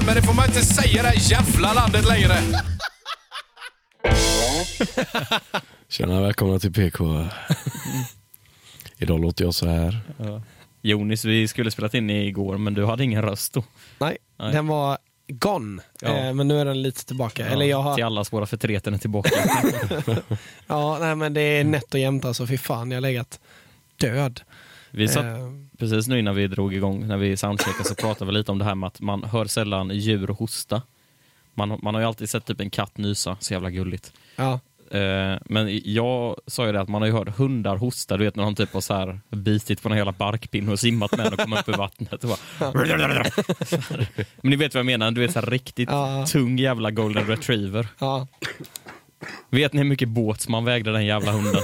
podden, men det får man inte säga i det här jävla landet längre. Tjena, välkomna till PK. Idag låter jag så här. Jonis, vi skulle spelat in igår men du hade ingen röst då. Nej, Nej. den var gone. Ja. Eh, men nu är den lite tillbaka. Eller jag Till har, allas våra förtreten är tillbaka. ja, nej, men det är nätt och jämnt alltså. Fy fan, jag har legat död. Vi satt, Eh, precis nu innan vi drog igång, när vi soundcheckade så pratade vi lite om det här med att man hör sällan djur hosta. Man, man har ju alltid sett typ en katt nysa, så jävla gulligt. ja. Eh, men jag sa ju det att man har ju hört hundar hosta, du vet när de typ har så här bitit på någon jävla barkpinne och simmat med den och kommit upp ur vattnet. Och bara... men ni vet vad jag menar, du vet så här riktigt Ja. tung jävla golden retriever. ja. Vet ni hur mycket båtsman vägde den jävla hunden?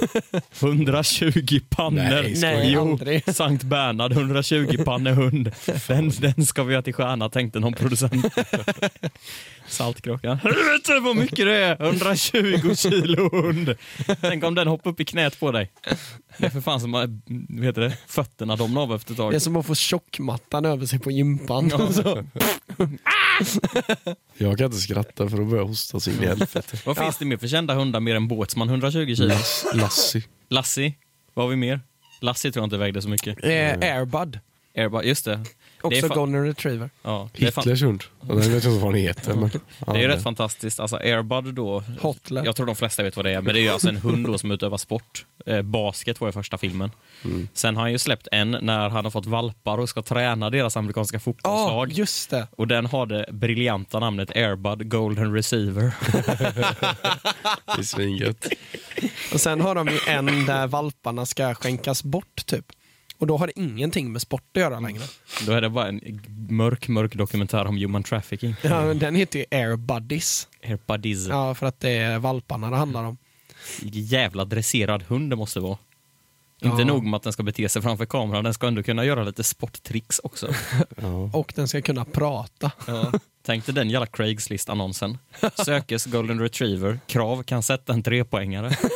120 pannor. Nej, du? jo, aldrig. Sankt Bernhard, 120 pannor hund. Den, den ska vi ha till stjärna, tänkte någon producent. Saltkråkan. Helvete vad mycket det är! 120 kilo hund. Tänk om den hoppar upp i knät på dig. Det är för fan som vad heter det, fötterna domnar av efter ett tag. Det är som att få tjockmattan över sig på gympan. Så. Jag kan inte skratta för att börja hosta sig in i helvete. Vad finns det mer för kända hundar mer än båtsman? 120 kilo? Lass, Lassie. Lassie? Vad har vi mer? Lassie tror jag inte vägde så mycket. Eh, Airbud, Airbud, just det. Också det är fa- golden retriever. Ja, det, är fan, Hitlers hund. Den vet jag inte vad den heter. Men, ja, det är ju rätt fantastiskt. Alltså Airbud då, Hotler. jag tror de flesta vet vad det är, men det är ju alltså en hund då som utövar sport. Eh, basket var ju första filmen. Mm. Sen har han ju släppt en när han har fått valpar och ska träna deras amerikanska fotbollslag. just det. Och den har det briljanta namnet Airbud Golden Receiver. Det är svingött. Och sen har de ju en där valparna ska skänkas bort typ. Och då har det ingenting med sport att göra längre. Då är det bara en mörk, mörk dokumentär om human trafficking. Ja, men den heter ju Air Buddies. Airbuddies. Ja, för att det är valparna det handlar om. Jävla dresserad hund det måste vara. Ja. Inte nog med att den ska bete sig framför kameran, den ska ändå kunna göra lite sporttricks också. Ja. Och den ska kunna prata. Ja. Tänk dig den jävla Craigslist-annonsen. Sökes Golden Retriever. Krav kan sätta en trepoängare.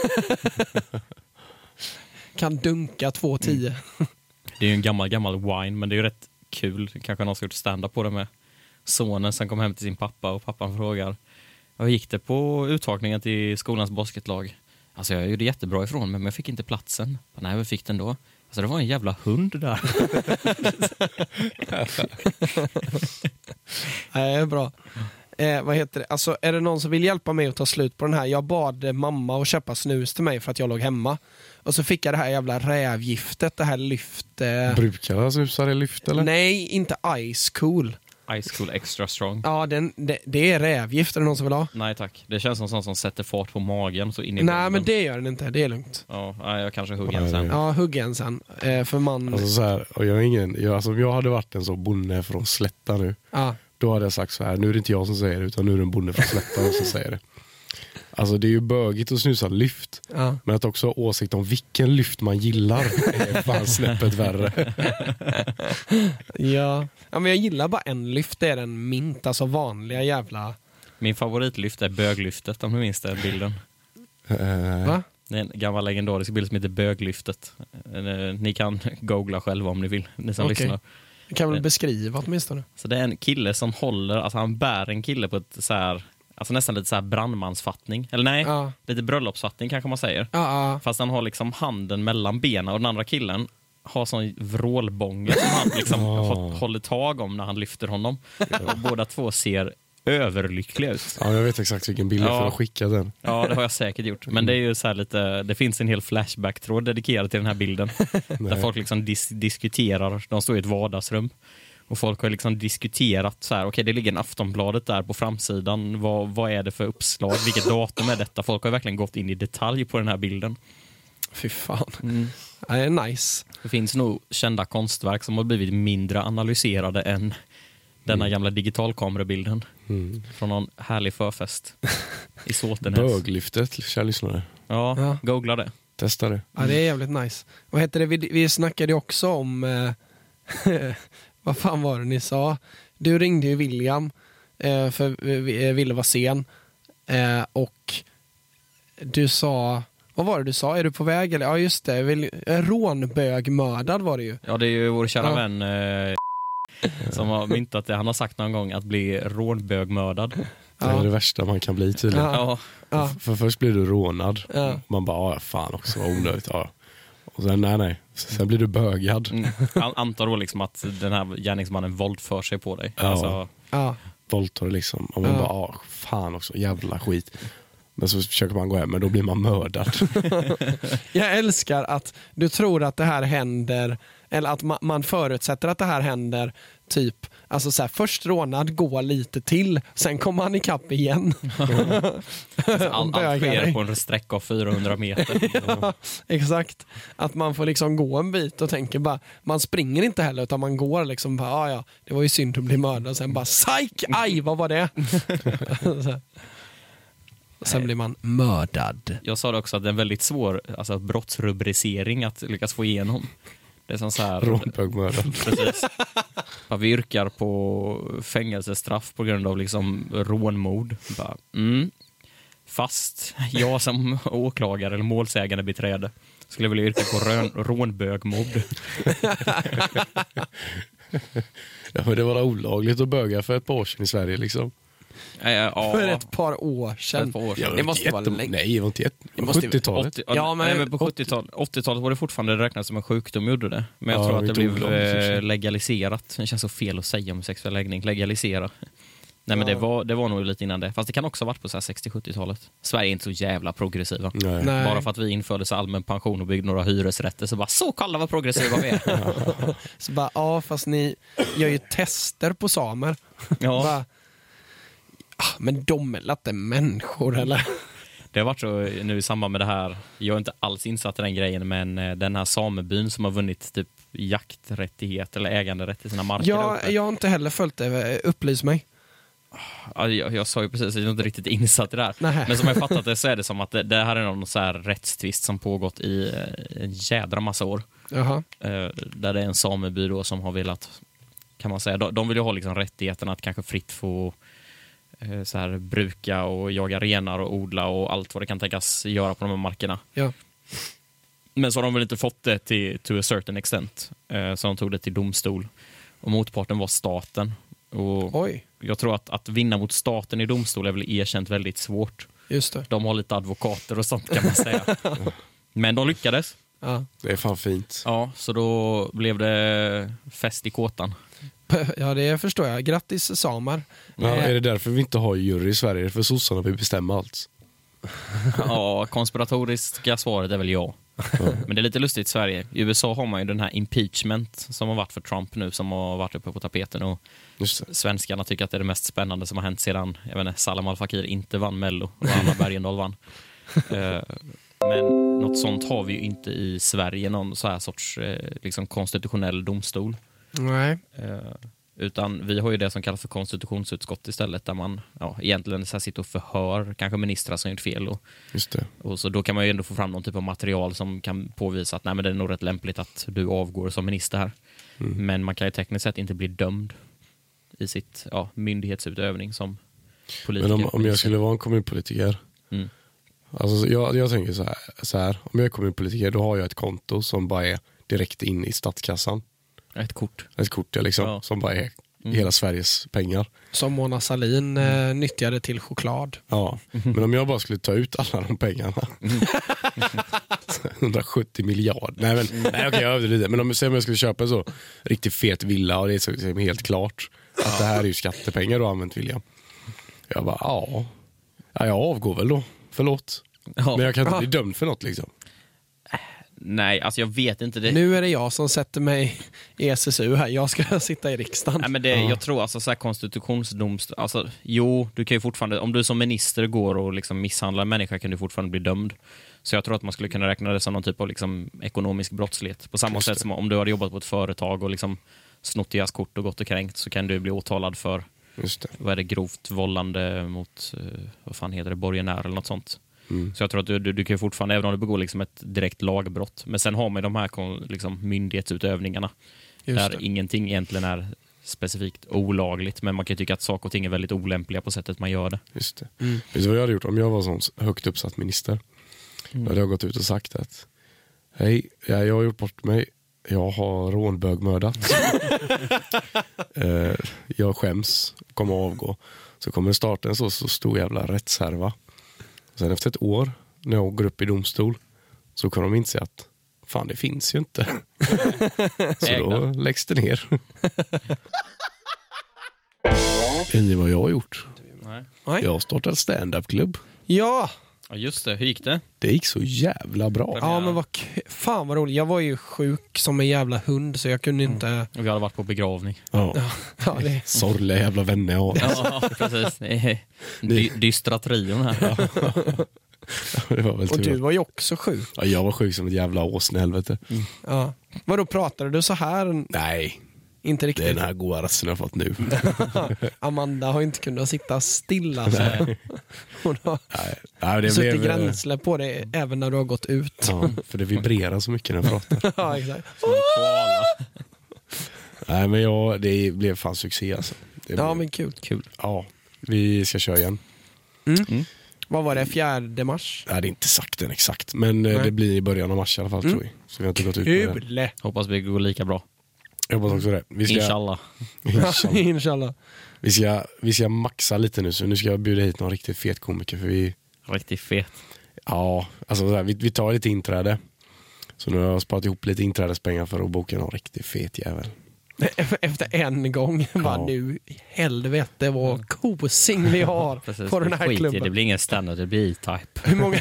Kan dunka 2,10. Det är ju en gammal, gammal wine, men det är ju rätt kul. Kanske någon ska gjort stand-up på det med sonen som kom hem till sin pappa och pappan frågar Hur gick det på uttagningen till skolans basketlag? Alltså jag gjorde jättebra ifrån mig, men jag fick inte platsen. Nej, vem fick den då? Alltså det var en jävla hund där. Nej, det är bra. Eh, vad heter det? Alltså, är det någon som vill hjälpa mig att ta slut på den här? Jag bad mamma att köpa snus till mig för att jag låg hemma. Och så fick jag det här jävla rävgiftet, det här lyft... Eh... Brukar snusa det lyft eller? Nej, inte Ice Cool. Ice Cool Extra Strong. Ja, den, det, det är rävgift, är det någon som vill ha? Nej tack, det känns som sånt som sätter fart på magen så in i Nej, men det gör den inte. Det är lugnt. Ja, nej, jag kanske hugger en Nej, sen. Ja, hugg en sen. Eh, för man... Alltså så här, och jag är ingen, jag, alltså, om jag hade varit en sån bonde från Slätta nu, Ja. då hade jag sagt så här, nu är det inte jag som säger det, utan nu är det en bonde från Slätta som säger det. Alltså det är ju bögigt att snusa lyft, Ja. men att också ha åsikt om vilken lyft man gillar är fan snäppet värre. Ja. ja, men jag gillar bara en lyft. Det är den mint, alltså vanliga jävla... Min favoritlyft är böglyftet, om du minns den bilden. Eh, Va? Det är en gammal legendarisk bild som heter Böglyftet. Eh, Ni kan googla själva om ni vill, ni som Okej. lyssnar. Jag kan väl Eh. beskriva åtminstone. Så det är en kille som håller, alltså han bär en kille på ett så här, alltså nästan lite så här brandmansfattning. Eller nej, Ja. lite bröllopsfattning kanske man säger. Ja, ja. Fast han har liksom handen mellan benen och den andra killen har sån vrålbånge som han liksom Ja. hå- håller tag om när han lyfter honom. Och båda två ser överlyckliga ut. ja, jag vet exakt vilken bild jag Ja. får ha skickat den. Ja, det har jag säkert gjort. Men det är ju så här lite, det finns en hel Flashback-tråd dedikerad till den här bilden. där folk liksom dis- diskuterar, de står i ett vardagsrum. Och folk har liksom diskuterat så här, okej det ligger en Aftonbladet där på framsidan. Vad, vad är det för uppslag? Vilket datum är detta? Folk har verkligen gått in i detalj på den här bilden. Fy fan. Mm. Det är nice. Det finns nog kända konstverk som har blivit mindre analyserade än denna gamla digitalkamerabilden Mm. från någon härlig förfest i Såtenäs. Böglyftet, kära lyssnare. Ja, Ja. googla det. Testa det. Ja, det är jävligt nice. Vad heter det? Vi, vi snackade ju också om... Eh, vad fan var det ni sa? Du ringde ju William, eh, för vi- eh, Ville var sen. Eh, och du sa... Vad var det du sa? Är du på väg? Eller? Ja, just det. Vill, eh, rånbögmördad var det ju. Ja, det är ju vår kära Ja. vän eh, som har myntat det. Han har sagt någon gång att bli rånbögmördad. Det är det värsta man kan bli tydligen. Ja. Ja. Ja. För först blir du rånad. Ja. Man bara, ja fan också vad onödigt. Ja. Och sen, nej nej. Sen blir du bögad. Mm. Antar då liksom att den här gärningsmannen våldför sig på dig. Ja. Alltså, Ja. Våldtar liksom. Och man Ja. bara, ja fan också, jävla skit. Men så försöker man gå hem, men då blir man mördad. Jag älskar att du tror att det här händer, eller att ma- man förutsätter att det här händer typ, alltså så här, först rånad, gå lite till, sen kommer han ikapp igen. all, allt Bögar sker på en sträcka av 400 meter. Ja, exakt. Att man får liksom gå en bit och tänker bara, man springer inte heller utan man går liksom bara, ah, ja, det var ju synd att bli mördad sen bara, psyk, aj, vad var det? Sen blir man mördad. Jag sa det också att det är en väldigt svår alltså, brottsrubricering att lyckas få igenom. Det är som så här, Rånbögmördad. precis. Ja, vi yrkar på fängelsestraff på grund av liksom rånmord. Bara, mm. Fast jag som åklagare eller målsägande beträde skulle vilja yrka på rön, rånbögmord. Ja, men det var olagligt att böga för ett par år sedan i Sverige liksom. Äh, ja, För ett par år sedan. ett par år sedan. Det måste vara länge. Nej, det var inte jätte... Det måste ju- 70-talet. 80, Ja, men- nej, men på 70-talet 80-talet var det fortfarande räknat som en sjukdom, gjorde det. Men jag Ja, tror att det blev eh, legaliserat. Det känns så fel att säga om sexuell läggning, legalisera. Nej men Ja. det, var, det var nog lite innan det. Fast det kan också ha varit på så här 60-70-talet. Sverige är inte så jävla progressiva. Nej. Nej. Bara för att vi införde så allmän pension och byggde några hyresrätter så bara så kolla vad progressiva vi är. Så bara, ja fast ni gör ju tester på samer. ja, Bara, ah, men de är inte människor eller? det har varit så nu i samband med det här. Jag är inte alls insatt i den grejen men eh, den här samebyn som har vunnit typ jakträttighet eller äganderätt till sina marker. där Jag, har inte heller följt det, upplys mig. Ja, jag, jag sa ju precis jag är inte riktigt insatt i det här. Nej. Men som jag fattat det så är det som att det, det här är någon så här rättstvist som pågått i eh, en jädra massa år. Jaha. Eh, Där det är en sameby då som har velat, kan man säga, de, de vill ju ha liksom rättigheten att kanske fritt få så här, bruka och jaga renar och odla och allt vad det kan tänkas göra på de här markerna. Ja. Men så har de väl inte fått det till to a certain extent. Eh, Så de tog det till domstol. Och motparten var staten. Och Oj, jag tror att, att vinna mot staten i domstol är väl erkänt väldigt svårt. just det. De har lite advokater och sånt kan man säga. Men de lyckades. Ja. Det är fan fint. Ja, så då blev det fest i kåtan. ja, det förstår jag. Grattis samer. Ja, Eh, är det därför vi inte har jury i Sverige? För sossarna vill bestämma allt. Ja, konspiratoriska svaret är väl ja. Men det är lite lustigt i Sverige. I USA har man ju den här impeachment som har varit för Trump nu, som har varit uppe på tapeten. Och svenskarna tycker att det är det mest spännande som har hänt sedan jag vet inte, Salam Al Fakir inte vann Mello och Anna Bergendahl vann. Eh, Men något sånt har vi ju inte i Sverige, någon så här sorts eh, liksom konstitutionell domstol. Nej. Eh, Utan vi har ju det som kallas för konstitutionsutskott istället, där man ja, egentligen så här sitter och förhör kanske ministrar som gjort fel. Och, och så då kan man ju ändå få fram någon typ av material som kan påvisa att nej, men det är nog rätt lämpligt att du avgår som minister här. Mm. Men man kan ju tekniskt sett inte bli dömd i sitt ja, myndighetsutövning som politiker. Men om, om jag skulle vara en kommunpolitiker. Mm. Alltså, jag, jag tänker så här, så här. Om jag är kommunpolitiker då har jag ett konto som bara är direkt in i statskassan. Ett kort. Ett kort ja, liksom, Ja. som bara är Mm. hela Sveriges pengar. Som Mona Sahlin eh, nyttjade till choklad. Ja. Men om jag bara skulle ta ut alla de pengarna. 170 miljarder. Nej, men, nej okej jag överdriver. Men om, säg om jag skulle köpa en så riktigt fet villa och det är så, så helt klart att det här är ju skattepengar du har använt William. Jag bara, ja. ja jag avgår väl då. Förlåt. Ja. Men jag kan inte bli dömd för något liksom. Nej, alltså jag vet inte. Det, Nu är det jag som sätter mig i SSU här. Jag ska sitta i riksdagen. Nej, men det, Jag tror alltså så här konstitutionsdomstol, alltså jo, du kan ju fortfarande, om du som minister går och liksom misshandlar en människa kan du fortfarande bli dömd. Så jag tror att man skulle kunna räkna det som någon typ av liksom ekonomisk brottslighet. På samma Just sätt det. som om du har jobbat på ett företag och liksom snott deras kort och gått och kränkt så kan du bli åtalad för, vad är det, grovt vållande mot, eh, vad fan heter det, borgenär eller något sånt. Mm. Så jag tror att du, du, du kan fortfarande, även om du begår liksom ett direkt lagbrott, men sen har man de här kon- liksom, myndighetsutövningarna Just där det. ingenting egentligen är specifikt olagligt, men man kan tycka att saker och ting är väldigt olämpliga på sättet man gör det. Just det. Mm. Vet du vad jag hade gjort om jag var sån högt uppsatt minister? Mm. Då hade jag gått ut och sagt att hej, ja, jag har gjort bort mig. Jag har rånbögmördat. Eh, jag skäms, kommer att avgå. Så kommer det starta en så, så stor jävla rättshärva. Sen efter ett år, när jag går upp i domstol, så kommer de inse att fan det finns ju inte. så då läggs det ner. Vet ni vad jag har gjort? Nej. Jag har startat stand-up-klubb. Ja, Ja, just det. Hur gick det? Det gick så jävla bra. ja men vad fan vad roligt. Jag var ju sjuk som en jävla hund så jag kunde inte... Och vi hade varit på begravning. Ja. Ja, det... Sorgliga jävla vänner jag har. Ja, precis. Dy- dystra trion här. Det var väl Och tur. du var ju också sjuk. Ja, jag var sjuk som ett jävla åsne helvete. Ja. Vadå, pratade du så här? Nej, Inte det är riktigt. den här goa rösten jag har fått nu. Amanda har inte kunnat sitta stilla. Så. Hon har Nej, nej, det suttit blev... eh, gränsle på det även när du har gått ut. Ja, för det vibrerar så mycket när jag pratar. Ja, exakt. Nej, men jag, det blev fan succé alltså. Det Ja, blev, men kul. Kul. ja, vi ska köra igen. Vad var det, fjärde mars? Jag hade inte sagt den exakt, men eh, Nej. det blir i början av mars i alla fall tror vi. Så vi har inte gått ut med det. Kul! Hoppas vi går lika bra. Jag hoppas också det. Vi ska, Inshallah. Inshallah. Inshallah. Vi ska, vi ska maxa lite nu, så nu ska jag bjuda hit någon riktigt fet komiker. För vi, Riktigt fet. ja, alltså vi, vi tar lite inträde. Så nu har jag sparat ihop lite inträdespengar för att boka någon riktigt fet jävel. Efter en gång, bara Ja. nu, i helvete vad kosing vi har Precis. på den här klubben. Det blir ingen standard, det blir E-Type. Hur många...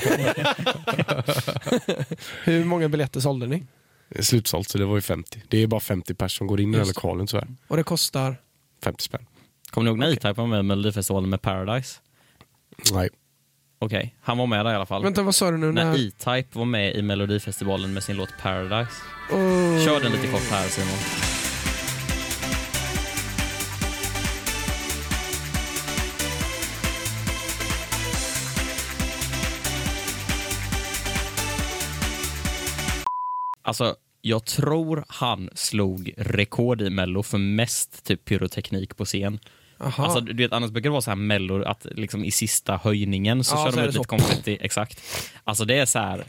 Hur många biljetter sålde ni? Är slutsålt så det var ju 50. Det är bara 50 personer som går in i den lokalen så här. Och det kostar? 50 spänn. Kommer ni ihåg när E-Type var med i Melodifestivalen med Paradise? Nej. Okej, han var med där i alla fall. Vänta, vad sa du nu? När När... E-Type var med i Melodifestivalen med sin låt Paradise. Oh. Kör den lite kort här Simon. Alltså, jag tror han slog rekord i Mello för mest typ pyroteknik på scen. Aha. Alltså, du vet, annars brukar det vara så här Mello att liksom i sista höjningen så Ja, kör så de ut lite konfetti. Exakt. Alltså det är så här.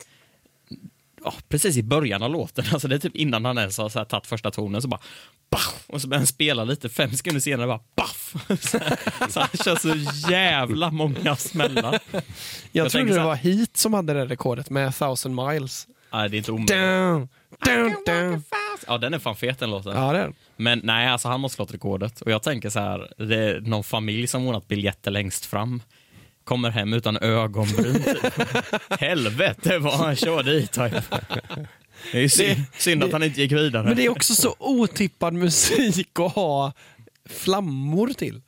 Ja, precis i början av låten, alltså det är typ innan han ens har så här tagit första tonen så bara Baff! Och så börjar han spela lite, fem sekunder senare bara baff! Så, så han kör så jävla många smällar. jag jag trodde det var Heat som hade det rekordet med 1000 miles. Nej, det är inte omöjligt. Ja, den är fan fet den låten. Ja, det är den. Men nej, alltså han måste slått rekordet. Och jag tänker så här, det är någon familj som ordnat biljetter längst fram. Kommer hem utan ögonbryn. typ. Helvete vad han körde i typ. Det är synd, synd att han inte gick vidare. Men det är också så otippad musik att ha flammor till.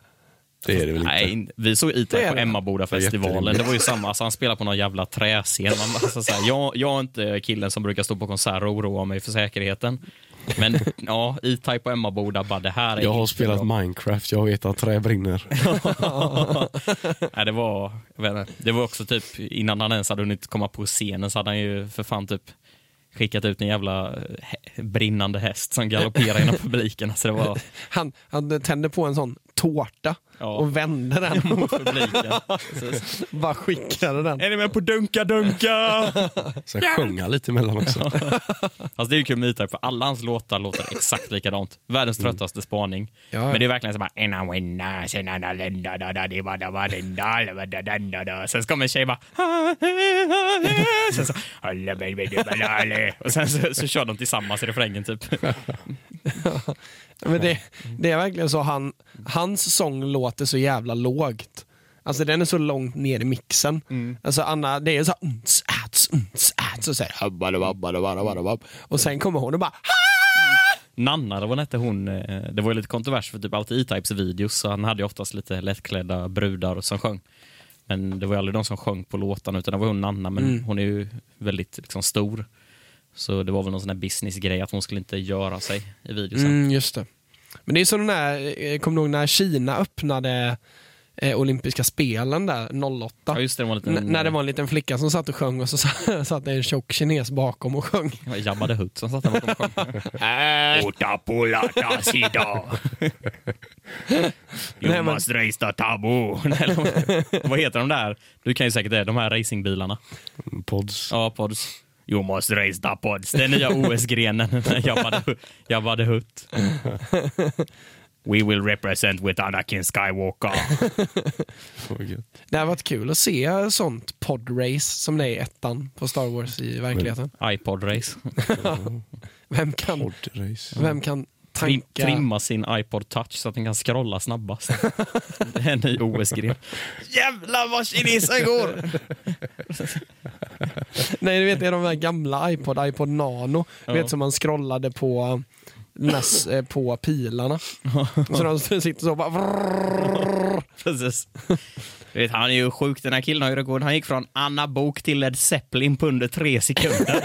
Det är det väl inte. Nej, in- vi såg E-Type på. Emmaboda-festivalen. Det var ju samma, alltså han spelar på någon jävla träscen. Man, alltså, så här, jag, jag är inte killen som brukar stå på konserter och oroa mig för säkerheten. Men ja, E-Type på Emmaboda, bara det här är Jag har inte spelat bra. Minecraft, jag vet att trä brinner. Nej, det var, inte, det var också typ innan han ens hade hunnit komma på scenen så hade han ju för fan typ skickat ut en jävla eh, brinnande häst som galopperade genom publiken. Alltså det var Han, han tände på en sån tårta Ja. och vände den mot publiken. Bara skickade den. Är ni med på Dunka Dunka? Sen sjöng han lite emellan också. Alltså det är ju kul med E-Type för alla hans låtar låter exakt likadant. Världens tröttaste spaning. Ja, ja. Men det är verkligen så bara "En a winna, sen a na linda, da da di ba da ba din da da ba da da da da." Sen så kommer en tjej bara sen så, och sen så, så kör de tillsammans i refrängen typ. Men det, det är verkligen så, han, hans sång låter så jävla lågt. Alltså den är så långt ner i mixen. Alltså Anna, det är så här, äts, uns, äts, och så här, och sen kommer hon och bara Nanna, det var inte hon, eh, det var ju lite kontrovers för typ alltid E-Types videos så han hade ju oftast lite lättklädda brudar som sjöng. Men det var ju aldrig de som sjöng på låtarna utan det var hon Nanna men hon är ju väldigt liksom, stor. Så det var väl någon sån här businessgrej att hon skulle inte göra sig i videosen. Mm, just det. Men det är som där, eh, kommer du ihåg när Kina öppnade eh, olympiska spelen där 08? Ja just det, det var en liten... N- när det var en liten flicka som satt och sjöng och så sa- satt det en tjock kines bakom och sjöng. Ja, Jabba the Hutt som satt där bakom och sjöng. Ota pulata sida. You Nej, men- must raise the vad- vad heter de där? Du kan ju säkert det, de här racingbilarna. Pods. Ja, pods. You must raise the pods. Den nya OS-grenen. Jabbade, jabbade hutt. We will represent with Anakin Skywalker. Det har varit kul att se sånt podrace som det är i ettan på Star Wars i verkligheten. iPod-race. Vem kan, Poddrace. vem kan tanka... trimma sin iPod touch så att den kan scrolla snabbast. Det är en ny OS-gren. Jävlar vad kinesen går! Nej, du vet det är de där gamla iPod, iPod Nano. Du Ja. vet som man scrollade på, näs, eh, på pilarna. så de sitter så bara... Precis. Du vet, han är ju sjuk den här killen har ju rekord. Han gick från Anna Bok till Led Zeppelin på under tre sekunder.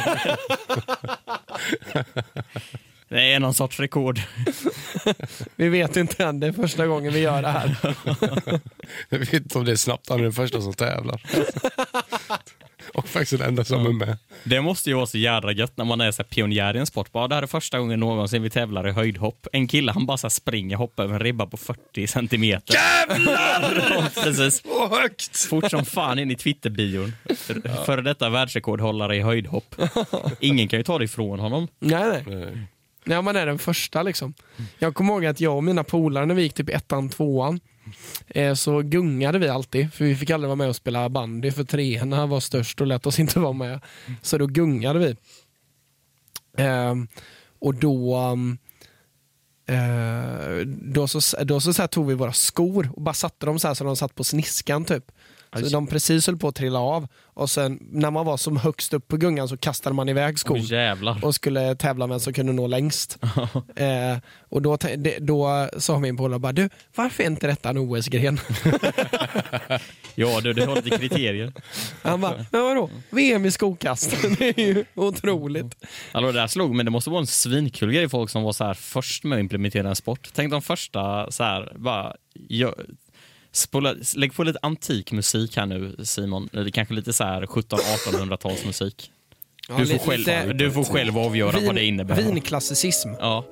Det är någon sorts rekord. Vi vet inte än, det är första gången vi gör det här. Jag vet inte om det är snabbt, han är den första som tävlar. Och faktiskt den enda som är med. Det måste ju vara så jädra gött när man är så här pionjär i en sport. Bara, det här är första gången någonsin vi tävlar i höjdhopp. En kille han bara så springer, hoppar över en ribba på 40 centimeter. Jävlar! Precis. Så högt! Fort som fan in i Twitter-bion. Före detta världsrekordhållare i höjdhopp. Ingen kan ju ta det ifrån honom. Nej, nej. Nej, Ja, man är den första liksom. Jag kommer ihåg att jag och mina polare när vi gick typ ettan, tvåan eh, så gungade vi alltid för vi fick aldrig vara med och spela bandy för treorna var störst och lät oss inte vara med. Så då gungade vi. Eh, och då um, eh, då så, då så, så här tog vi våra skor och bara satte dem så här så de satt på sniskan typ. Så Aj. de precis höll på att trilla av. Och sen när man var som högst upp på gungan så kastade man iväg skon jävlar. och skulle tävla med vem som kunde nå längst. eh, och då, då sa min polare bara, du varför är inte detta en OS-gren? Ja du, det har lite kriterier. Han bara, men vadå? VM i skokast? det är ju otroligt. Alltså det där slog men det måste vara en svinkul grej folk som var så här först med att implementera en sport. Tänk de första så här, bara gör, spola, lägg på lite antik musik här nu Simon. Eller kanske lite så här 1700-1800-tals musik. Ja, Du får, lite- själv, du får själv avgöra vad det innebär. Vinklassicism. Ja.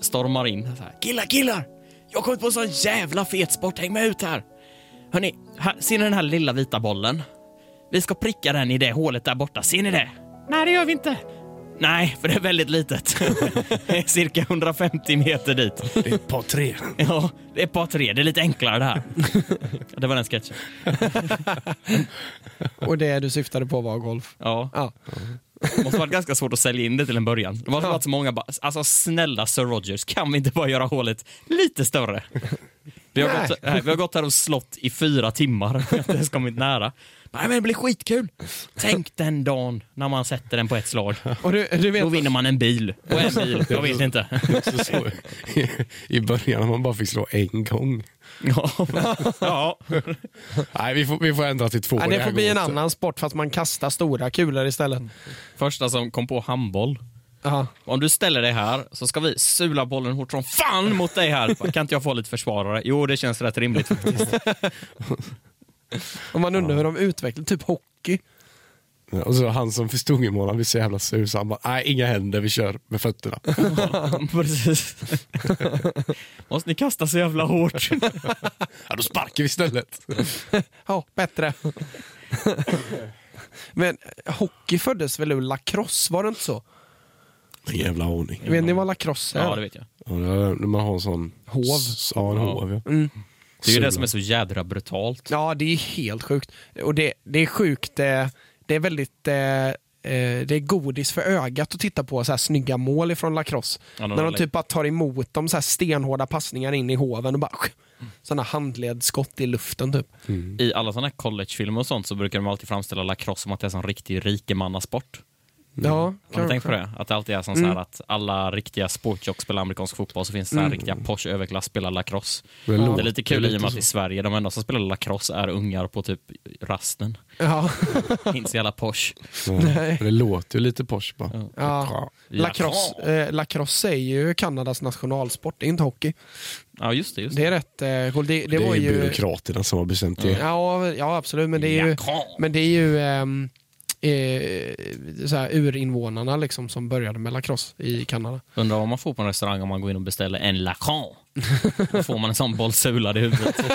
Stormar in. Så här, killar, killar! Jag har kommit på en sån jävla fet sport. Häng med ut här. Hörni, här, ser ni den här lilla vita bollen? Vi ska pricka den i det hålet där borta. Ser ni det? Nej, det gör vi inte. Nej, för det är väldigt litet. Det är cirka 150 meter dit. Det är ett par tre. Ja, det är ett par tre. Det är lite enklare det här. Det var den sketchen. Och det du syftade på var golf. Ja. Ja. Det måste varit ganska svårt att sälja in det till en början. Det måste varit så många bara, alltså snälla Sir Rogers, kan vi inte bara göra hålet lite större? Vi har, Nej. gått, nej, vi har gått här och slått i fyra timmar, vi har inte ens kommit nära. Nej men det blir skitkul! Tänk den dagen när man sätter den på ett slag. Och du, du vet, Då vinner man en bil. Och en bil, jag vet inte. Så, så, i, I början när man bara fick slå en gång. Ja. ja. Nej, vi får, vi får ändra till två. ja, det får bli en annan sport fast man kastar stora kulor istället. Första som kom på handboll. Ja. Om du ställer dig här så ska vi sula bollen hårt som fan mot dig här. Kan inte jag få lite försvarare? Jo, det känns rätt rimligt faktiskt. Och man undrar hur de utvecklar typ hockey. Ja, Och så han som förstod i mål, han blev så jävla sur så han bara, nej inga händer, vi kör med fötterna. Precis. Måste ni kasta så jävla hårt? Ja, då sparkar vi istället. Ja, bättre. Men hockey föddes väl ur lacrosse, var det inte så? En jävla aning. Vet ni vad lacrosse är? Ja, det vet jag. Ja, det är när man har en sån... Hov. Ja, en hov ja. Mm. Det är ju det som är så jädra brutalt. Ja, det är helt sjukt. Och det, det är sjukt, eh, det är väldigt eh, eh, det är godis för ögat att titta på så här snygga mål ifrån lacrosse. Ja, När de typ bara tar emot dem så här stenhårda passningar in i hoven och bara sådana handledsskott i luften typ. I alla sådana collegefilmer och sånt så brukar de alltid framställa lacrosse som att det är en riktig rikemannasport. Ja, Har ni tänkt på det? Att det alltid är som så här att alla riktiga sportjocks spelar amerikansk fotboll så finns det så här riktiga Porsche överklass spelar lacrosse. Det Det låter är lite kul i och med att i Sverige, de enda som spelar lacrosse är ungar på typ rasten. Ja. Inte så jävla Porsche. Nej. Det låter ju lite Porsche bara. Ja. Ja. Lacrosse, eh, lacrosse är ju Kanadas nationalsport, det är inte hockey. Ja, just det. Just det. Det är rätt eh. Det, det, Det, var är ju... byråkraterna som har bestämt det. Ja, ja, absolut. Men det är ju, Lacrosse. men det är ju ehm, eh, så här, urinvånarna liksom, som började med lacrosse i Kanada. Undrar vad man får på en restaurang om man går in och beställer en lacan. Då får man en sån boll sulad i huvudet.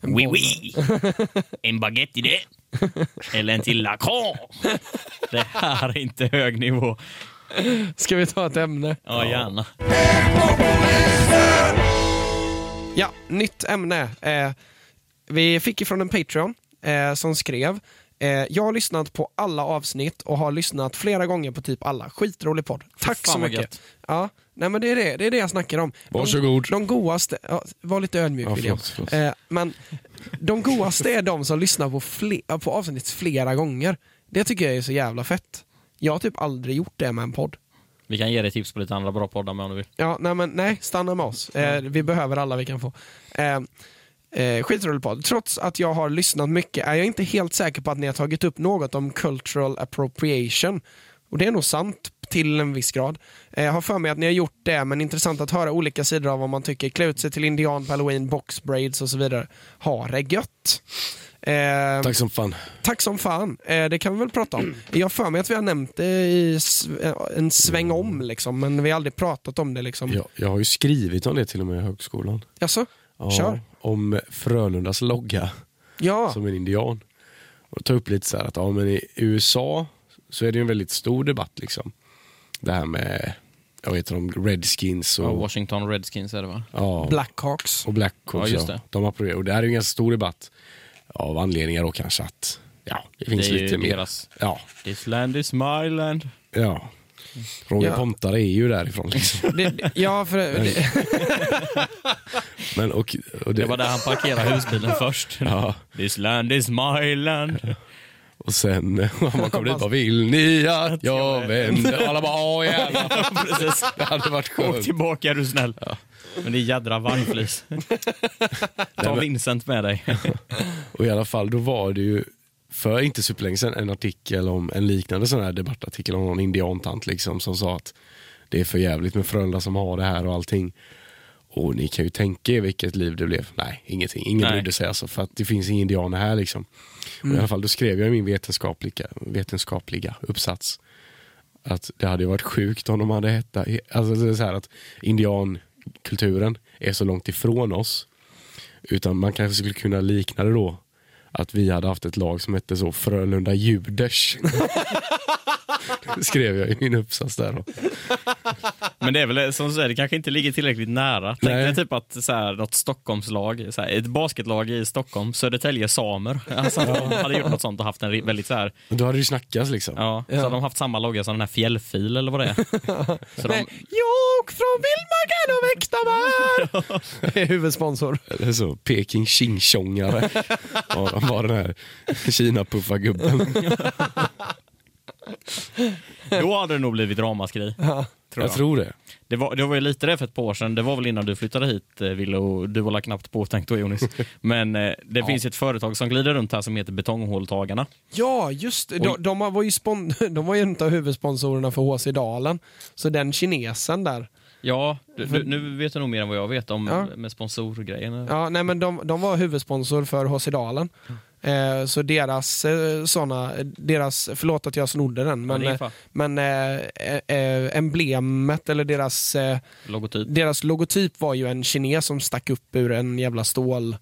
Oui, oui. En baguette i det. Eller en till lacron. Det här är inte hög nivå. Ska vi ta ett ämne? Ja, gärna. Ja, nytt ämne. Eh, vi fick ifrån en Patreon eh, som skrev eh, Jag har lyssnat på alla avsnitt och har lyssnat flera gånger på typ alla. Skitrolig podd. Tack så mycket. gött. Ja, nej men det är det, det är det jag snackar om. De, Varsågod. de godaste, ja, var lite ödmjuk Ja, William. förlåt, förlåt. Eh, men de godaste är de som lyssnar på, fle- på avsnitt flera gånger. Det tycker jag är så jävla fett. Jag har typ aldrig gjort det med en podd. Vi kan ge dig tips på lite andra bra poddar med om du vill. Ja, nej men nej, stanna med oss. Eh, vi behöver alla vi kan få. Eh, skitrolig podd. Trots att jag har lyssnat mycket är jag inte helt säker på att ni har tagit upp något om cultural appropriation. Och det är nog sant till en viss grad. Eh, Jag har för mig att ni har gjort det, men intressant att höra olika sidor av vad man tycker. Klä ut sig till indian halloween, box braids och så vidare. Ha det gött! Eh, Tack som fan. Tack som fan. Eh, det kan vi väl prata om. Jag har för mig att vi har nämnt det i eh, en sväng om, liksom, men vi har aldrig pratat om det. Liksom. Jag, jag har ju skrivit om det till och med i högskolan. Jaså? Ja, Kör. Om Frölundas logga Ja. som en indian. Och ta upp lite så här att ja, men i USA så är det ju en väldigt stor debatt. liksom. Det här med, jag vet inte, Redskins Ja, och, Washington Redskins är det va? ja, Blackhawks. och Blackhawks. Ja, just ja. det. De. Och det här är ju en ganska stor debatt av anledningar då kanske att ja, det Det finns ju lite mer. deras... Ja, This land is my land. ja. Roger Ja. Pontare är ju därifrån. Liksom. Det, ja, för det, Men, och, och det, Det var där han parkerade husbilen först. Ja. This land is my land. Och sen när man kom dit bara, vill ni att jag vänder? Och alla bara, åh jävlar. Precis. Det hade varit Åk skönt. tillbaka är du snäll. Men det är jädra vargflis. Ta Vincent med dig. Och i alla fall, då var det ju för inte superlänge sedan en artikel om en liknande sån här debattartikel om någon indiantant liksom, som sa att det är för jävligt med Frölunda som har det här och allting. Och ni kan ju tänka er vilket liv det blev. Nej, ingenting. Ingen brydde sig alltså för att det finns inga indianer här liksom. Och I alla fall, då skrev jag i min vetenskapliga, vetenskapliga uppsats att det hade varit sjukt om de hade hett, alltså det är så här att indiankulturen är så långt ifrån oss. Utan man kanske skulle kunna likna det då att vi hade haft ett lag som hette så Frölunda Juders. Det skrev jag i min uppsats där. Då. Men det är väl som du säger, det kanske inte ligger tillräckligt nära. Tänk dig typ att så här, något Stockholmslag, så här, ett basketlag i Stockholm, Södertälje Samer, alltså, de hade gjort något sånt och haft en väldigt så här, Men Då hade det ju snackats liksom. ja, så Ja. hade de haft samma logga som den här fjällfil eller vad det är. Så de, Jag från Vildmarken och Väktamar! är huvudsponsor. Eller så, Peking Ching-tjongare. ja, de var den här Kina-puffargubben. då hade det nog blivit ramaskri. Tror Jag jag. tror det. Det, var, det var ju lite det för ett par år sedan, det var väl innan du flyttade hit eh, Wille och du var knappt påtänkt då Jonis. Men eh, det finns ju ett företag som glider runt här som heter Betonghåltagarna. Ja, just det. De, de var ju, spon, de var ju en av huvudsponsorerna för HC Dalen. Så den kinesen där. Ja, du, du, nu vet du nog mer än vad jag vet om Ja. med sponsorgrejen. Ja, nej, men de, de var huvudsponsor för HC Dalen. Eh, så deras eh, såna, deras, förlåt att jag snodde den, men, det är eh, men eh, eh, emblemet eller deras, eh, Logotyp. deras logotyp var ju en kines som stack upp ur en jävla stål,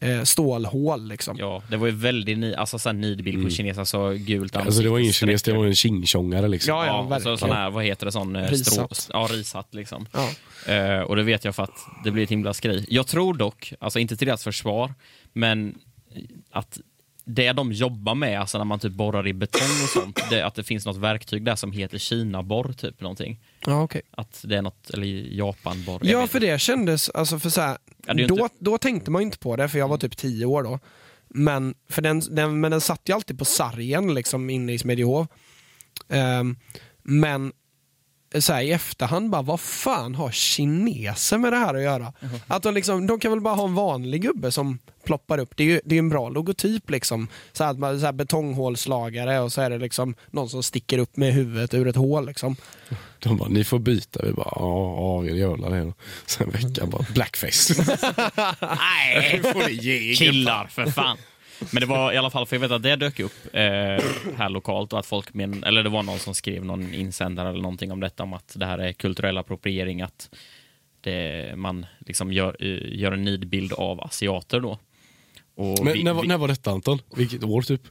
eh, stålhål. Liksom. Ja, det var ju väldigt ni, alltså sån nidbild på kineser, så gult Alltså det var ingen ansikte, kines, det var en Ching-tjongare liksom. Ja, ja, Ja, så sån här, vad heter det, sån eh, Risat. strå, ja, risat liksom. Ja. Eh, och det vet jag för att det blir ett himla skri. Jag tror dock, alltså inte till deras försvar, men att det de jobbar med, alltså när man typ borrar i betong och sånt, det, att det finns något verktyg där som heter Kina-borr, typ någonting. Ja, okej. Att det är något, eller Japan-borr. Ja, för det kändes, alltså för så här, Ja, då, inte- då tänkte man ju inte på det, för jag var typ tio år då. Men, för den, den, men den satt ju alltid på sargen liksom inne i Smedjehov. Ehm, men så här, i efterhand bara, vad fan har kineser med det här att göra? Att de, liksom, de kan väl bara ha en vanlig gubbe som ploppar upp. Det är ju det är en bra logotyp. Liksom. Så här, att man- så här betonghålslagare och så är det liksom någon som sticker upp med huvudet ur ett hål. Liksom. De bara, ni får byta. Vi bara, ja, ja vi gör väl det. Sen en vecka bara, blackface. Nej, får ni ge killar för fan. Men det var i alla fall, för jag vet att det dök upp eh, här lokalt och att folk, men, eller det var någon som skrev någon insändare eller någonting om detta, om att det här är kulturell appropriering, att det, man liksom gör, eh, gör en nidbild av asiater då. Och Men vi- när, var- vi- när var detta Anton? Vilket år typ?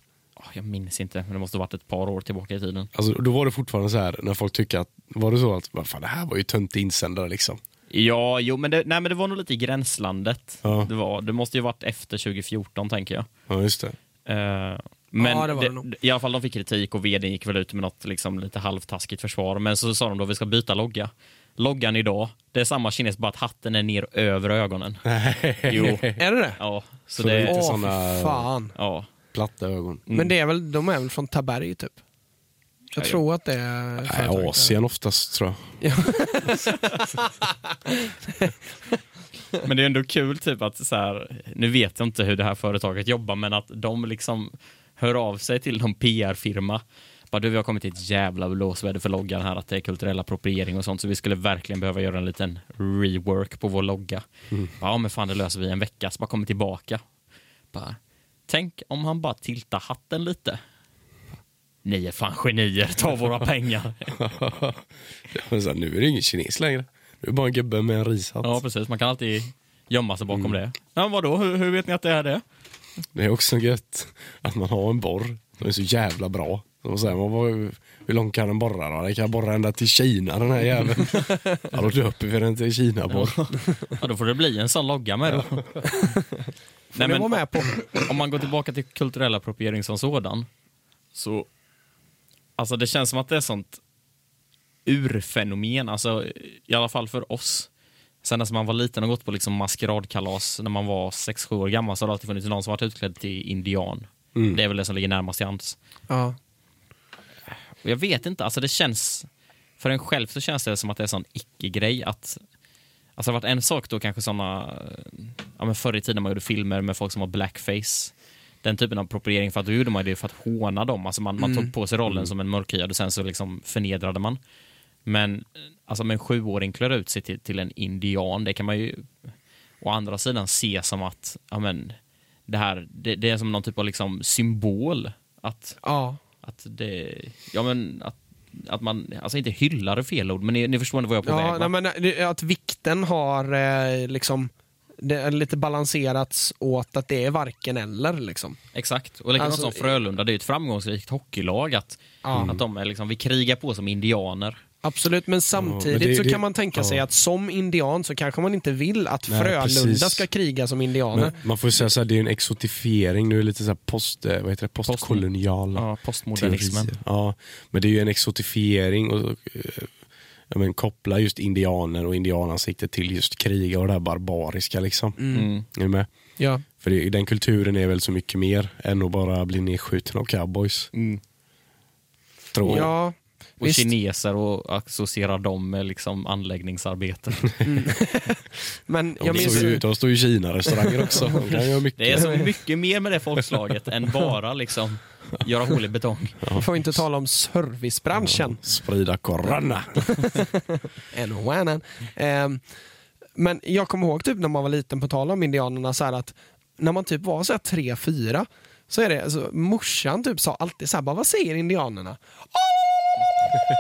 Jag minns inte, men det måste ha varit ett par år tillbaka i tiden. Alltså, då var det fortfarande så här när folk tycker att, var det så att, vad fan det här var ju töntig insändare liksom. Ja, jo, men det, nej, men det var nog lite i gränslandet. Ja. Det, var, det måste ju varit efter 2014, tänker jag. Ja just det. Eh, men Ja, det var det det i alla fall de fick kritik och vdn gick väl ut med något liksom, lite halvtaskigt försvar. Men så sa de då vi ska byta logga. Loggan idag, det är samma kines, bara att hatten är ner över ögonen. Jo. Är det det? Ja, så, Så det är det... lite Åh, såna- fan. Ja. Platta ögon. Men det är väl, de är väl från Taberg typ? Jag Ja, tror att det är Nej. Asien oftast tror jag. Men det är ändå kul typ att så här, nu vet jag inte hur det här företaget jobbar, men att de liksom hör av sig till någon PR-firma. Bara du, vi har kommit till ett jävla blåsväder för loggan här, att det är kulturell appropriering och sånt, så vi skulle verkligen behöva göra en liten rework på vår logga. Ja, men fan det löser vi en vecka, så bara kommer tillbaka. Bara, tänk om han bara tiltar hatten lite. Ni är fan genier, ta våra pengar. Men så nu är det ingen kines längre. Nu är bara en gubbe med en rishatt. Ja, precis, man kan alltid gömma sig bakom det. Ja, vadå, hur, hur vet ni att det är det? Det är också gött att man har en borr som är så jävla bra. Så säger man, vad, hur långt kan den borra då? Den kan borra ända till Kina den här jäveln. ja, då döper vi den till Kina-borr. Ja, då får det bli en sån logga med då. Ni vara med på. om man går tillbaka till kulturell appropriering som sådan, så alltså det känns som att det är sånt urfenomen, alltså i alla fall för oss. Sen när man var liten och gått på liksom maskeradkalas när man var 6-7 år gammal så har det alltid funnits någon som varit utklädd till indian. Det är väl det som ligger närmast till hands. Ja. Jag vet inte, alltså det känns, för en själv så känns det som att det är en sån icke-grej att Alltså det har varit en sak då kanske såna, ja men förr i tiden man gjorde filmer med folk som var blackface. Den typen av appropriering, för att då gjorde man det för att håna dem. Alltså man, man tog på sig rollen som en mörkhyad och sen så liksom förnedrade man. Men alltså om en sjuåring klär ut sig till, till en indian, det kan man ju å andra sidan se som att, ja men, det här, det, det är som någon typ av liksom symbol. Att Ja. att det, ja men att, att man, alltså inte hyllar är fel ord, men ni, ni förstår ändå vad jag är på ja väg va? nej, men det- att vikten har eh, liksom det lite balanserats åt att det är varken eller. Liksom. Exakt, och likadant Alltså, som Frölunda, det är ju ett framgångsrikt hockeylag att, Ja. att de är liksom, vi krigar på som indianer. Absolut, men samtidigt men det- så det- kan man tänka sig ja. att som indian så kanske man inte vill att Nej, Frölunda precis. ska kriga som indianer. Men man får säga så här, det är en exotifiering. Nu är lite så post, eh, vad heter det? postkoloniala Ja, postmodernismen. Ja, men det är ju en exotifiering och eh, ja, men, koppla just indianer och indianansiktet till just krig och det här barbariska. Liksom. Mm. Är du med? Ja. För det, den kulturen är väl så mycket mer än att bara bli nedskjuten av cowboys. Mm. Tror jag. ja, Och visst. kineser och associerar dem med liksom anläggningsarbete. Men jag De, minns... står ju, de står ju Kina-restauranger också. De kan göra mycket. Det är så mycket mer med det folkslaget än bara liksom göra hål i betong. Vi får inte tala om servicebranschen. Sprida corona. En och annan. Ehm, men jag kommer ihåg typ när man var liten, på tal om indianerna, så här att när man typ var så här tre, fyra, så är det, alltså, morsan typ sa alltid så här, bara, vad säger indianerna?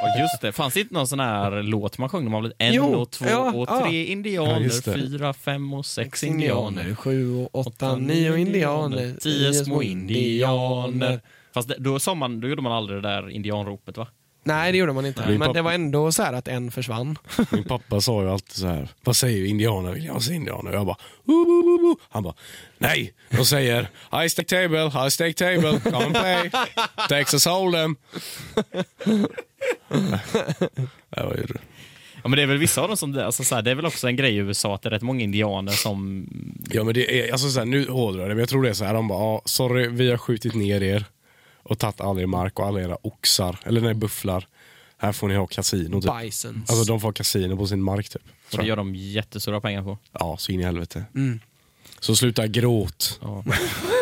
Och just det, fanns det inte någon sån här låt man sjöng när man var en Jo, och två ja, och ja. tre Ja, indianer, fyra, fem och sex indianer. sju och åtta, nio indianer, Tio små indianer. Fast det, då, sa man, då gjorde man aldrig det där indianropet va? Nej, det gjorde man inte. Nej. Men det var ändå så här att en försvann. Min pappa sa ju alltid så här. Vad säger indianer? Vill jag säga indianer? Och jag bara. "Woo, woo, woo, woo." Han bara. Nej, de säger high stake table, high stake table, come and play. Texas Hold'em. det var ju Ja men det är väl vissa av dem som, alltså, så här, det är väl också en grej i USA att det är rätt många indianer som Ja men det är, alltså så här, nu hårdrar jag det, men jag tror det är så här. De bara, ah, sorry vi har skjutit ner er och tagit all er mark och alla era oxar, eller nej bufflar. Här får ni ha kasino typ. Bisons. Alltså de får ha kasino på sin mark typ. och det gör de jättestora pengar på. Ja, så in i helvete. Mm. Så sluta gråt. Ja.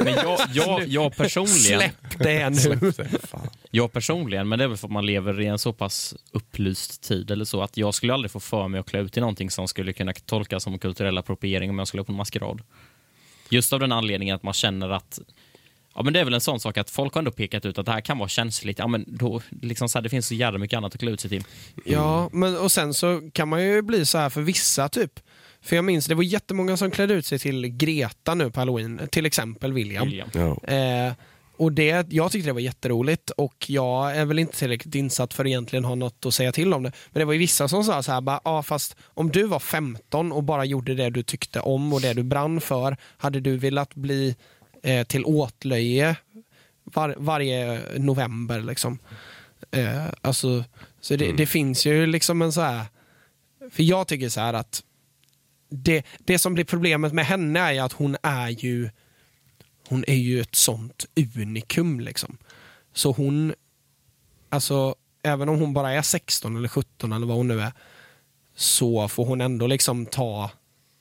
Men jag, jag, jag personligen, Släpp det nu. Släpp det, fan. jag personligen, men det är väl för att man lever i en så pass upplyst tid eller så, att jag skulle aldrig få för mig att klä ut i någonting som skulle kunna tolkas som kulturell appropriering om jag skulle på en maskerad. Just av den anledningen att man känner att Ja men det är väl en sån sak att folk har ändå pekat ut att det här kan vara känsligt. Ja men då, liksom så här, det finns så jävla mycket annat att klä ut sig till. Ja, men och sen så kan man ju bli så här för vissa typ. För jag minns, det var jättemånga som klädde ut sig till Greta nu på halloween. Till exempel William. William. Ja. Eh, och det, jag tyckte det var jätteroligt och jag är väl inte tillräckligt insatt för att egentligen ha något att säga till om det. Men det var ju vissa som sa så här, bara, ah, fast om du var 15 och bara gjorde det du tyckte om och det du brann för, hade du velat bli eh, till åtlöje var, varje november liksom? Eh, alltså, så det, det finns ju liksom en så här, för jag tycker så här att det, det som blir problemet med henne är att hon är ju hon är ju ett sånt unikum liksom. Så hon, alltså även om hon bara är 16 eller 17 eller vad hon nu är, så får hon ändå liksom ta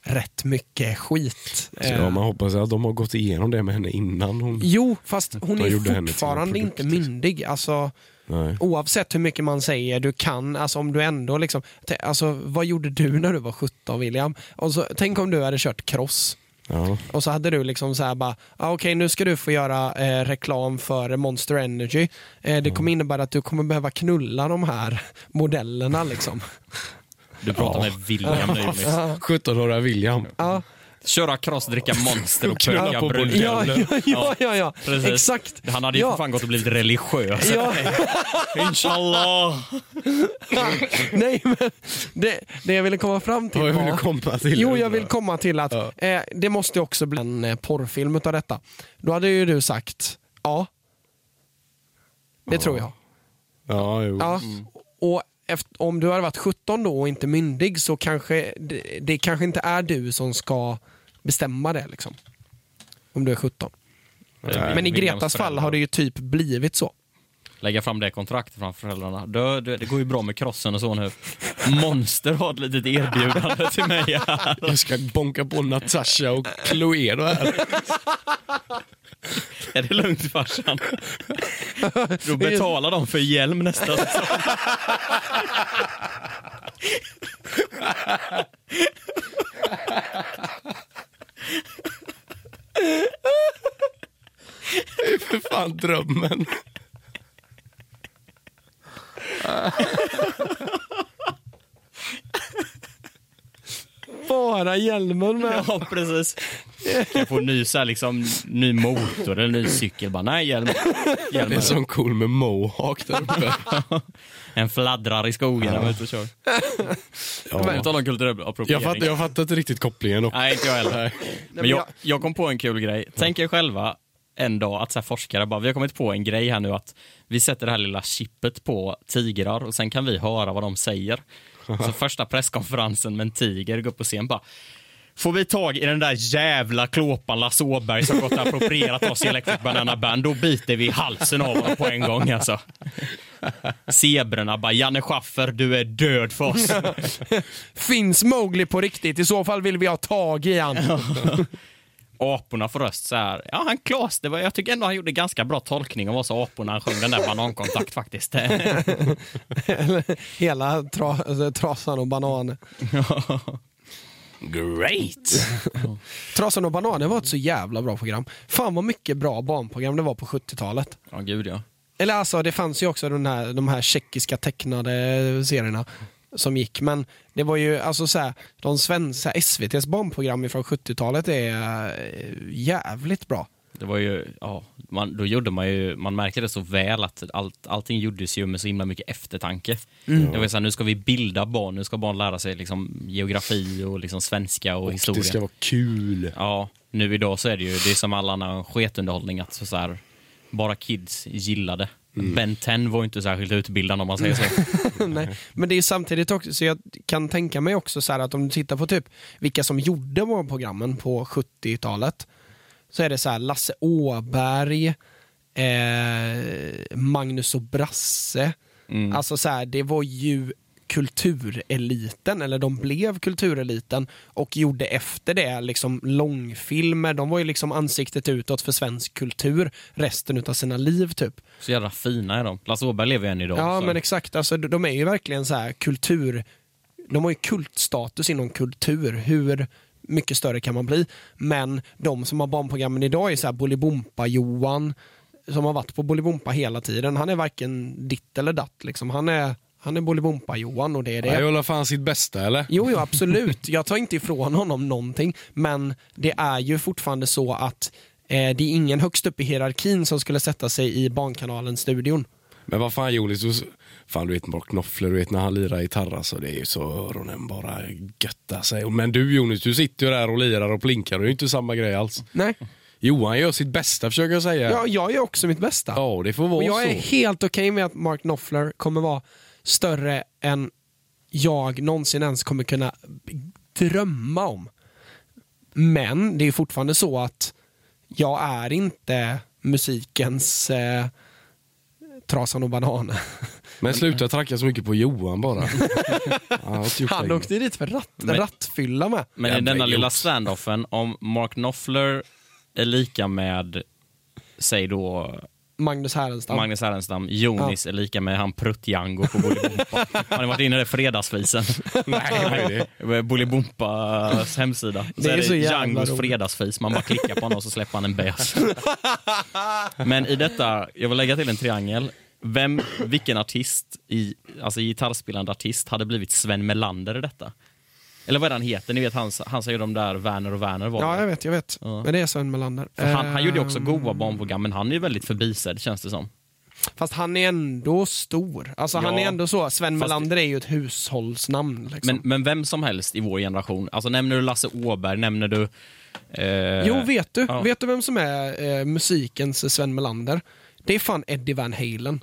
rätt mycket skit. Ja, man hoppas att de har gått igenom det med henne innan hon... Jo, fast hon är fortfarande inte myndig. Alltså, Nej. oavsett hur mycket man säger du kan, alltså om du ändå liksom, alltså vad gjorde du när du var 17 William? Och så, tänk om du hade kört cross Ja. och så hade du liksom så här bara, ah, okej nu ska du få göra eh, reklam för Monster Energy. Eh, det kommer innebära att du kommer behöva knulla de här modellerna liksom. Du pratar med William nu Jonis. 17-åriga William. Ja, Köra cross, dricka monster och Knulla pöka på brudar. ja, ja, ja, ja, ja. Precis. exakt. Han hade ju Ja. för fan gått och blivit religiös. Ja. Inshallah. Nej men det, det jag ville komma fram till Vad vill var... komma till? Jo, jag vill komma till att Ja. eh, det måste också bli en eh, porrfilm av detta. Då hade ju du sagt ja. Det tror jag. Ja, jo. Ja. Och efter, om du hade varit 17 då och inte myndig så kanske det, det kanske inte är du som ska bestämma det. Liksom. Om du är 17. Men i Gretas fall har det ju typ blivit så. Lägga fram det kontraktet framför föräldrarna. Det, det, det går ju bra med crossen och så nu. Monster har ett litet erbjudande till mig här. Jag ska bonka på Natasha och Cluedo här. Är det lugnt farsan? Då betalar de för hjälm nästa säsong. För fan drömmen. Bara hjälmen med. Ja, precis. Jag få en ny, så här, liksom, ny motor eller ny cykel? Bara, nej, hjälm. Det hjälm. är så cool med mohawk där uppe. En fladdrar i skogen när man är ute och kör. Ja. Kulturell Jag, fattar, jag fattar inte riktigt kopplingen. Nej, inte jag heller. Men jag, jag kom på en kul grej. Tänk er själva en dag att så här forskare bara, vi har kommit på en grej här nu att vi sätter det här lilla chippet på tigrar och sen kan vi höra vad de säger. Så första presskonferensen med en tiger går upp på scen bara Får vi tag i den där jävla klåpan Lasse Åberg som gått och approprierat oss i Electric Banana Band, då biter vi halsen av honom på en gång alltså. Zebrorna bara, Janne Schaffer, du är död för oss. Finns Mowgli på riktigt? I så fall vill vi ha tag i han. aporna får röst så här. Ja, han Klas, det var, jag tycker ändå han gjorde ganska bra tolkning av oss aporna han sjöng den där banankontakt faktiskt. Hela tra, alltså, Trasan och bananen. Great! Trasan och bananen var ett så jävla bra program. Fan vad mycket bra barnprogram det var på 70-talet. Ja, gud ja. Eller alltså det fanns ju också den här, de här tjeckiska tecknade serierna som gick. Men det var ju alltså så här, de svenska SVTs barnprogram från 70-talet är eh, jävligt bra. Det var ju, ja, man, då gjorde man ju, man märkte det så väl att allt, allting gjordes ju med så himla mycket eftertanke. Det var ju så här, nu ska vi bilda barn, nu ska barn lära sig liksom geografi och liksom svenska och, historia. Det ska vara kul. Ja, nu idag så är det ju, det är som all annan sketunderhållning att så, så här, bara kids gillade. Ben 10 var inte särskilt utbildande om man säger så. Nej. Men det är samtidigt också, så jag kan tänka mig också så att om du tittar på typ vilka som gjorde barnprogrammen på 70-talet så är det så här Lasse Åberg, eh, Magnus och Brasse. Alltså så här, det var ju kultureliten, eller de blev kultureliten och gjorde efter det liksom långfilmer. De var ju liksom ansiktet utåt för svensk kultur resten av sina liv typ. Så jävla fina är de. Lasse Åberg lever ju än idag. Ja så. men exakt, alltså, de är ju verkligen så här kultur, de har ju kultstatus inom kultur. Hur mycket större kan man bli? Men de som har barnprogrammen idag är så här Bolibompa-Johan, som har varit på Bolibompa hela tiden. Han är varken ditt eller datt. Liksom. Han, är, Han är Bolibompa-Johan och det är det. Han gör fan sitt bästa eller? Jo, jo, absolut. Jag tar inte ifrån honom någonting. Men det är ju fortfarande så att eh, det är ingen högst upp i hierarkin som skulle sätta sig i Barnkanalen-studion. Men vad fan du, fan du vet Mark Knopfler, du vet när han lirar gitarr alltså, det är ju så öronen bara göttar sig. Men du Jonis, du sitter ju där och lirar och plinkar det är ju inte samma grej alls. Nej, Johan gör sitt bästa försöker jag säga. ja, jag gör också mitt bästa. Ja, det får vara och jag så. är helt okej med att Mark Knopfler kommer vara större än jag någonsin ens kommer kunna drömma om. Men det är fortfarande så att jag är inte musikens eh, Trasan och Bananen. Men sluta tracka så mycket på Johan bara. Ja, Han åkte dit för ratt, Men- rattfylla med. Men i denna lilla standoffen, om Mark Knopfler är lika med, säg då Magnus Härenstam. Magnus Härenstam, Jonis är lika med han Prutt-Django på Bolibompa. Har ni varit inne i det fredagsfisen? Nej, vad är det? Bolibompas hemsida. Det är så jävla Djangos roligt. fredagsfis, man bara klickar på honom och så släpper han en bäs. Men i detta, jag vill lägga till en triangel. Vem, vilken artist, i, alltså gitarrspelande artist, hade blivit Sven Melander i detta? Eller vad är han heter? Ni vet han, han säger de där Werner och Werner var Ja, det. jag vet, jag vet. Ja. Men det är Sven Melander. För han, han gjorde ju också Ehm, goa barnprogram, men han är ju väldigt förbisedd känns det som. Fast han är ändå stor. Alltså han Ja. är ändå så. Sven Fast- Melander är ju ett hushållsnamn. Liksom. Men, men vem som helst i vår generation, alltså nämner du Lasse Åberg, nämner du... Eh, jo, vet du? ja. Vet du vem som är eh, musikens Sven Melander? Det är fan Eddie Van Halen.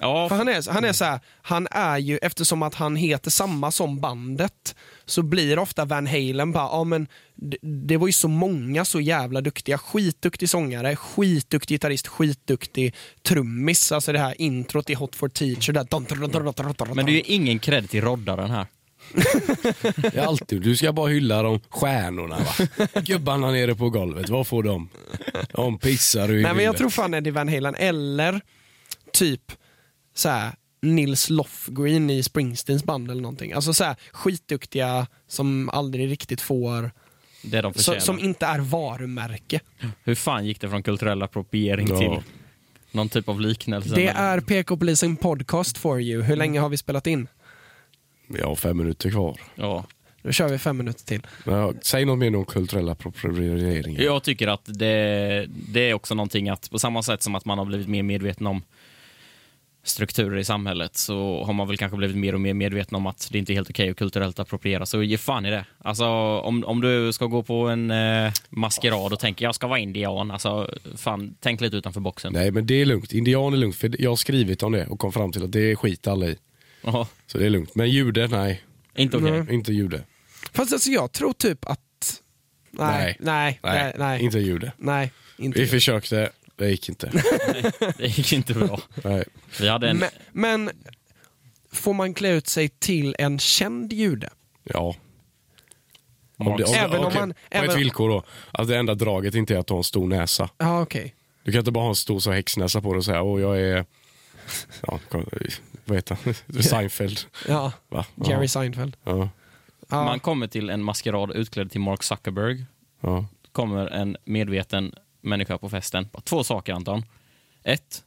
Ja, För han är, han är så här, han är ju, eftersom att han heter samma som bandet, så blir ofta Van Halen bara, ja men det, det var ju så många så jävla duktiga, skitduktig sångare, skitduktig gitarrist, skitduktig trummis, alltså det här introt i Hot for Teacher där. men det är ju ingen cred till roddaren här. Det är alltid, du ska bara hylla de stjärnorna va. Gubbarna nere på golvet, vad får de? De pissar du i Nej men jag tror fan Eddie Van Halen, eller typ så här, Nils Lofgren i Springsteens band eller någonting. Alltså så här, skitduktiga som aldrig riktigt får, Det de så, som inte är varumärke. Hur fan gick det från kulturell appropriering Ja. till någon typ av liknelse? Det är PK-polisen podcast for you. Hur länge har vi spelat in? Vi har fem minuter kvar. Ja. Då kör vi fem minuter till. Ja, säg något mer om kulturella approprieringar. Jag tycker att det, det är också någonting att på samma sätt som att man har blivit mer medveten om strukturer i samhället så har man väl kanske blivit mer och mer medveten om att det inte är helt okej att kulturellt appropriera. Så ge fan i det. Alltså om, om du ska gå på en eh, maskerad och tänker jag ska vara indian, alltså fan tänk lite utanför boxen. Nej men det är lugnt, indian är lugnt för jag har skrivit om det och kom fram till att det är skit alla i. Jaha, Så det är lugnt. Men jude, nej. inte okej. Nej. Inte jude. Fast alltså jag tror typ att... Nej, nej, nej, nej. nej, Inte jude. inte. Vi försökte, det gick inte. Det gick inte bra. nej. Vi hade en... Men, men får man klä ut sig till en känd jude? Ja. Marx. det- Även om okej, man- På även- ett villkor då. Att det enda draget inte är att ha en stor näsa. Ja, okej. Du kan inte bara ha en stor så häxnäsa på dig och säga åh jag är, ja, kom- vad heter han? Seinfeld. Ja, Va? Jerry. Seinfeld. Ja. Ja. Man kommer till en maskerad utklädd till Mark Zuckerberg. Ja. kommer en medveten människa på festen. Två saker Anton. Ett,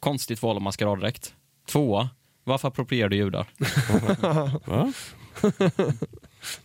konstigt val av maskeraddräkt. Två, varför approprierar du judar? Va?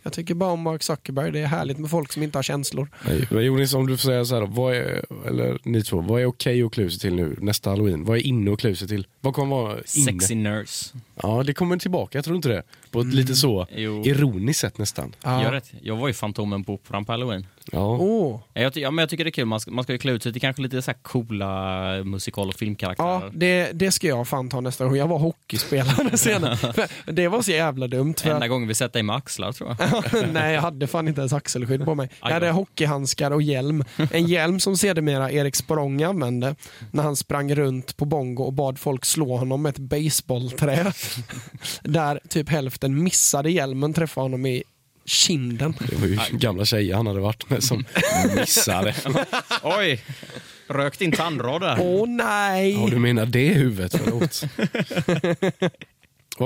Jag tycker bara om Mark Zuckerberg. Det är härligt med folk som inte har känslor. Nej, Men Jonas, om du får säga så här, vad är, eller ni två, vad är okej att klä sig till nu nästa halloween? Vad är inne att klä sig till? Vad kommer vara inne? Sexy nurse. Ja, det kommer tillbaka, jag tror inte det. På ett lite så Jo. ironiskt sätt nästan. Ja. Jag, rätt. jag var ju Fantomen på Operan på halloween. Ja. Åh. Jag, ty- ja, men jag tycker det är kul, man ska, man ska ju klä ut sig till kanske lite så här coola musikal och filmkaraktärer. Ja, det, det ska jag fan ta nästa gång. Jag var hockeyspelare senare. Det var så jävla dumt. För Enda gången vi sett dig med axlar tror jag. Nej, jag hade fan inte ens axelskydd på mig. Jag hade hockeyhandskar och hjälm. En hjälm som sedermera Erik Sporrong använde när han sprang runt på Bongo och bad folk slå honom med ett baseballträ. Där typ hälften missade hjälmen, träffade honom i kinden. Det var ju gamla tjejer han hade varit med som missade. Oj! Rökt in tandrad där. Åh nej! Ja, du menar det huvudet? Förlåt.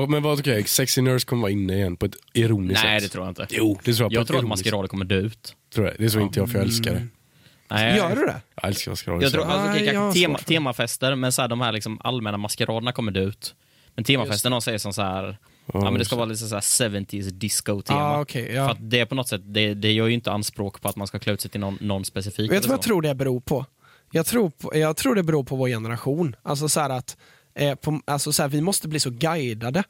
Men vad okej, Sexy Nurse kommer vara inne igen på ett ironiskt Nej, det sätt? tror jag inte. Jo, det tror jag. på Jag tror att maskerader kommer dö ut. Tror jag. Det tror inte jag för jag älskar det. Nej, Gör du det? Jag älskar maskerader. Jag tror så. alltså, okej, jag tema, temafester, men så här, de här liksom allmänna maskeraderna kommer dö ut. Men temafesten de säger som så här, ja, men det ska vara lite så här 70s disco-tema. Ja, okej, ja. För att det är på något sätt, det, det gör ju inte anspråk på att man ska klä ut sig till någon, någon specifik. Vet du vad jag tror det beror på? Jag tror, på, jag tror det beror på vår generation. Alltså så att eh, på, alltså så här, vi måste bli så guidade.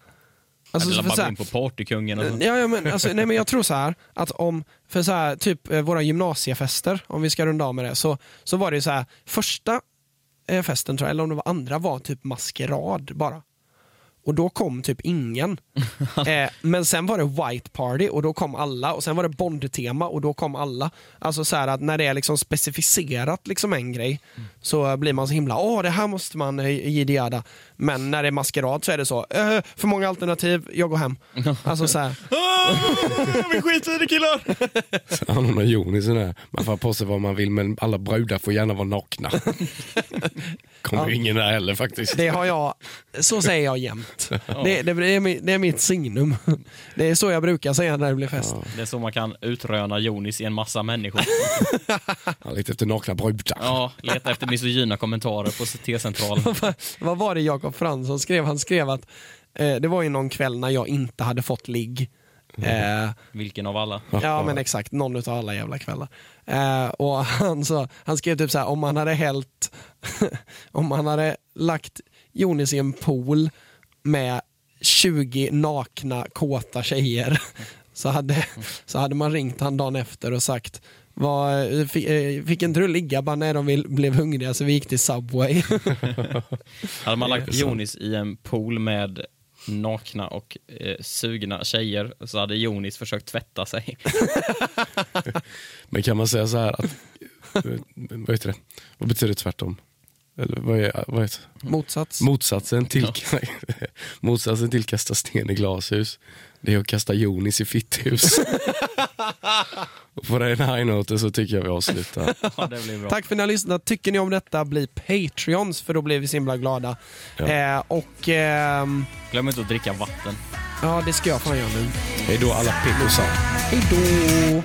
Alltså, Eller bara gå in på partykungen och så. Ja, ja, men, alltså, nej, men jag tror så här att om, för så här, typ eh, våra gymnasiefester, om vi ska runda av med det, så, så var det ju så här, första eh, festen tror jag, eller om det var andra, var typ maskerad bara. Och då kom typ ingen. eh, men sen var det white party och då kom alla och sen var det Bond-tema och då kom alla. Alltså så att när det är liksom specificerat liksom en grej så blir man så himla, åh det här måste man eh, jidda Men när det är maskerad så är det så, eh, för många alternativ, jag går hem. Alltså så här, Vi skiter i det killar! Han har någon Jonis sån där. Man får ha på sig vad man vill men alla brudar får gärna vara nakna. Kommer ju ingen där heller faktiskt. Det har jag, så säger jag jämt. Det, det, det, är, mi- det är mitt signum. Det är så jag brukar säga när det blir fest. Det är så man kan utröna Jonis i en massa människor. Ja, lite efter nakna brudar. Ja, leta efter misogyna kommentarer på T-centralen. Vad var det Jakob Fransson skrev? Han skrev att eh, det var ju någon kväll när jag inte hade fått ligg. Eh, Vilken av alla? ja men exakt, någon utav alla jävla kvällar. Eh, och han, så, han skrev typ så här, om man hade hällt, om man hade lagt Jonis i en pool med 20 nakna kåta tjejer så hade, så hade man ringt han dagen efter och sagt vad, fick, eh, fick inte du ligga? Bara, nej, de vill, blev hungriga så vi gick till Subway. Hade man lagt Jonis i en pool med nakna och eh, sugna tjejer så hade Jonis försökt tvätta sig. Men kan man säga så här att, eh, vad heter det? Vad betyder tvärtom? Eller vad är, vad det? Motsats. Motsatsen till, motsatsen till kasta sten i glashus, det är att kasta Jonis i fitthus. Och på den high noten så tycker jag vi avslutar. Ja, det blir bra. Tack för att ni har lyssnat. Tycker ni om detta, bli Patreons för då blir vi så himla glada. Ja. Eh, och ehm, Glöm inte att dricka vatten. ja, det ska jag fan göra nu. Hej då alla pick och salt. Hej då!